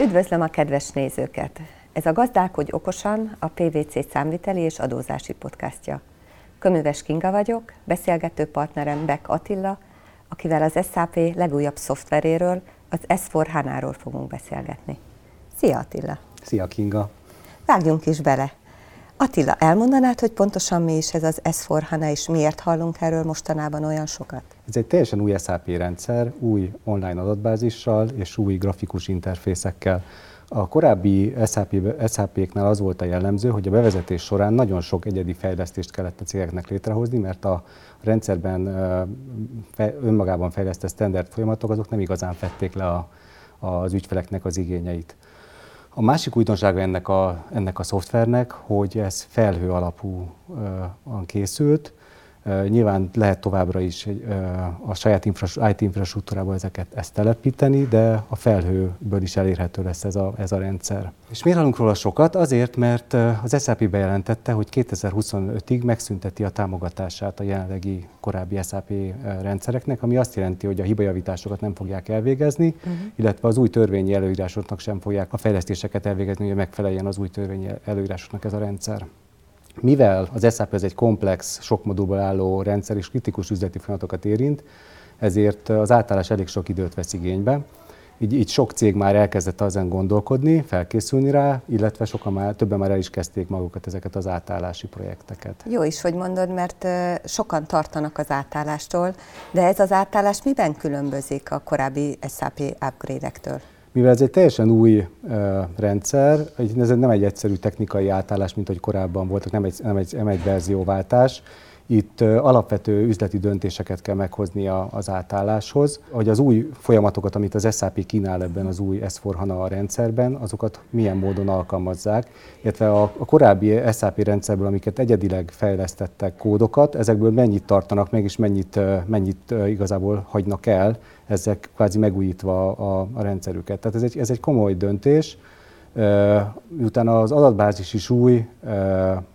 Üdvözlöm a kedves nézőket! Ez a Gazdálkodj okosan, a PVC számviteli és adózási podcastja. Köműves Kinga vagyok, beszélgető partnerem Beck Attila, akivel az SAP legújabb szoftveréről, az S4 HANA-ról fogunk beszélgetni. Szia Attila! Szia Kinga! Vágjunk is bele! Attila, elmondanád, hogy pontosan mi is ez az S4 HANA, és miért hallunk erről mostanában olyan sokat? Ez egy teljesen új SAP rendszer, új online adatbázissal és új grafikus interfészekkel. A korábbi SAP-knál az volt a jellemző, hogy a bevezetés során nagyon sok egyedi fejlesztést kellett a cégeknek létrehozni, mert a rendszerben önmagában fejlesztett standard folyamatok azok nem igazán fették le az ügyfeleknek az igényeit. A másik újdonsága ennek a, ennek a szoftvernek, hogy ez felhő alapúan készült, Nyilván lehet továbbra is a saját IT infrastruktúrában ezeket ezt telepíteni, de a felhőből is elérhető lesz ez a, ez a rendszer. És miért hallunk róla sokat? Azért, mert az SAP bejelentette, hogy 2025-ig megszünteti a támogatását a jelenlegi korábbi SAP rendszereknek, ami azt jelenti, hogy a hibajavításokat nem fogják elvégezni, uh-huh. illetve az új törvényi előírásoknak sem fogják a fejlesztéseket elvégezni, hogy megfeleljen az új törvényi előírásoknak ez a rendszer. Mivel az SAP ez egy komplex, sok modulból álló rendszer és kritikus üzleti folyamatokat érint, ezért az átállás elég sok időt vesz igénybe. Így, így sok cég már elkezdett ezen gondolkodni, felkészülni rá, illetve sokan már, többen már el is kezdték magukat ezeket az átállási projekteket. Jó is, hogy mondod, mert sokan tartanak az átállástól, de ez az átállás miben különbözik a korábbi SAP upgrade-ektől? Mivel ez egy teljesen új uh, rendszer, ez nem egy egyszerű technikai átállás, mint ahogy korábban voltak, nem egy, nem egy, nem egy verzióváltás, itt alapvető üzleti döntéseket kell meghozni az átálláshoz, hogy az új folyamatokat, amit az SAP kínál ebben az új S4 HANA rendszerben, azokat milyen módon alkalmazzák, illetve a, a korábbi SAP rendszerből, amiket egyedileg fejlesztettek kódokat, ezekből mennyit tartanak meg, és mennyit, mennyit igazából hagynak el, ezek kvázi megújítva a, a rendszerüket. Tehát ez egy, ez egy komoly döntés, miután az adatbázis is új,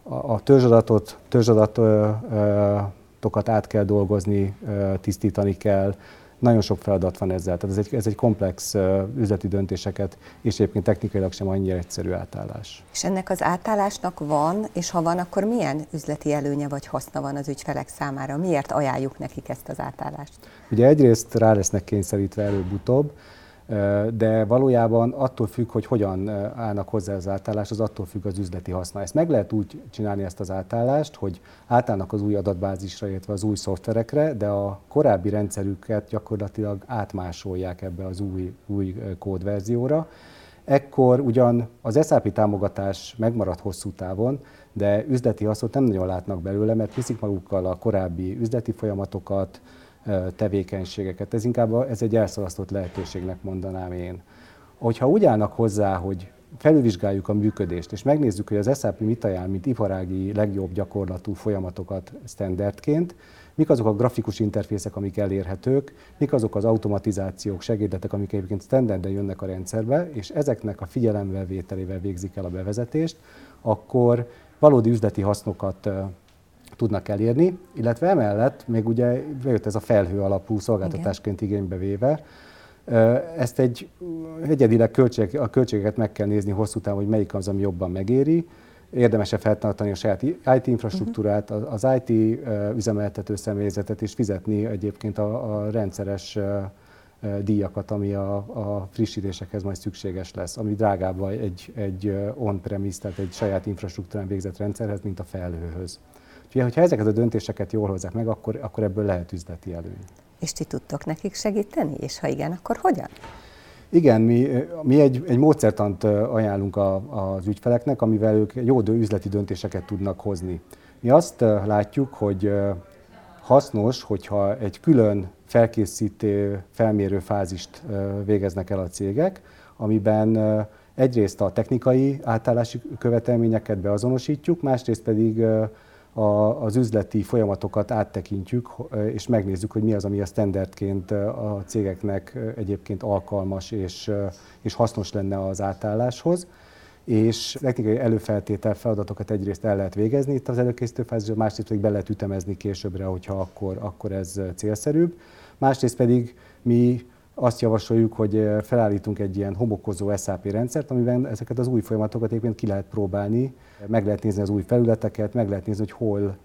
a törzsadatot, törzsadatokat át kell dolgozni, tisztítani kell, nagyon sok feladat van ezzel. Tehát ez egy, ez egy komplex üzleti döntéseket, és egyébként technikailag sem annyira egyszerű átállás. És ennek az átállásnak van, és ha van, akkor milyen üzleti előnye vagy haszna van az ügyfelek számára? Miért ajánljuk nekik ezt az átállást? Ugye egyrészt rá lesznek kényszerítve előbb-utóbb, de valójában attól függ, hogy hogyan állnak hozzá az átállás, az attól függ az üzleti haszna. Ezt meg lehet úgy csinálni ezt az átállást, hogy átállnak az új adatbázisra, illetve az új szoftverekre, de a korábbi rendszerüket gyakorlatilag átmásolják ebbe az új, új kódverzióra. Ekkor ugyan az SAP támogatás megmarad hosszú távon, de üzleti hasznot nem nagyon látnak belőle, mert viszik magukkal a korábbi üzleti folyamatokat, tevékenységeket. Ez inkább ez egy elszalasztott lehetőségnek mondanám én. Hogyha úgy állnak hozzá, hogy felülvizsgáljuk a működést, és megnézzük, hogy az SAP mit ajánl, mint iparági legjobb gyakorlatú folyamatokat standardként, mik azok a grafikus interfészek, amik elérhetők, mik azok az automatizációk, segédletek, amik egyébként standarden jönnek a rendszerbe, és ezeknek a figyelembevételével végzik el a bevezetést, akkor valódi üzleti hasznokat tudnak elérni, illetve emellett még ugye bejött ez a felhő alapú szolgáltatásként igénybe véve, ezt egy egyedileg költség, a költségeket meg kell nézni hosszú távon, hogy melyik az, ami jobban megéri. Érdemes-e feltartani a saját IT infrastruktúrát, az IT üzemeltető személyzetet, és fizetni egyébként a, a rendszeres díjakat, ami a, a frissítésekhez majd szükséges lesz, ami drágább egy, egy on-premise, tehát egy saját infrastruktúrán végzett rendszerhez, mint a felhőhöz. Úgyhogy, hogyha ezeket a döntéseket jól hozzák meg, akkor, akkor ebből lehet üzleti előny. És ti tudtok nekik segíteni? És ha igen, akkor hogyan? Igen, mi, mi egy, egy módszertant ajánlunk a, az ügyfeleknek, amivel ők jó üzleti döntéseket tudnak hozni. Mi azt látjuk, hogy hasznos, hogyha egy külön felkészítő, felmérő fázist végeznek el a cégek, amiben egyrészt a technikai átállási követelményeket beazonosítjuk, másrészt pedig a, az üzleti folyamatokat áttekintjük, és megnézzük, hogy mi az, ami a standardként a cégeknek egyébként alkalmas és, és hasznos lenne az átálláshoz és technikai előfeltétel feladatokat egyrészt el lehet végezni itt az előkészítő fázisban, másrészt pedig be lehet ütemezni későbbre, hogyha akkor, akkor ez célszerűbb. Másrészt pedig mi azt javasoljuk, hogy felállítunk egy ilyen homokozó SAP rendszert, amiben ezeket az új folyamatokat éppen ki lehet próbálni, meg lehet nézni az új felületeket, meg lehet nézni, hogy hol,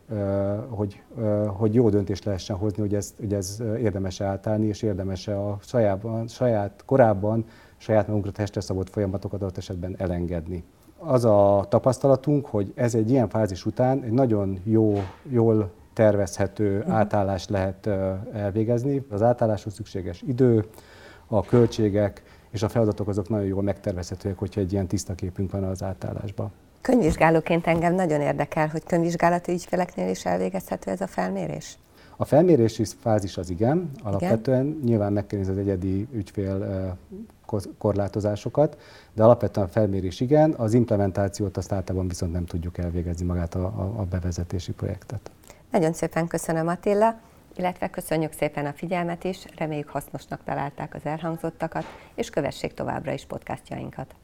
hogy, hogy jó döntést lehessen hozni, hogy ez, hogy ez érdemes átállni, és érdemes a saját, saját korábban saját magunkra testre szabott folyamatokat adott esetben elengedni. Az a tapasztalatunk, hogy ez egy ilyen fázis után egy nagyon jó, jól tervezhető uh-huh. átállást lehet elvégezni. Az átálláshoz szükséges idő, a költségek és a feladatok azok nagyon jól megtervezhetőek, hogyha egy ilyen tiszta képünk van az átállásban. Könyvvizsgálóként engem nagyon érdekel, hogy könyvvizsgálati ügyfeleknél is elvégezhető ez a felmérés? A felmérési fázis az igen, alapvetően igen. nyilván meg kell nézni az egyedi ügyfél korlátozásokat, de alapvetően a felmérés igen, az implementációt azt általában viszont nem tudjuk elvégezni magát a, a bevezetési projektet. Nagyon szépen köszönöm Attila, illetve köszönjük szépen a figyelmet is, reméljük hasznosnak találták az elhangzottakat, és kövessék továbbra is podcastjainkat.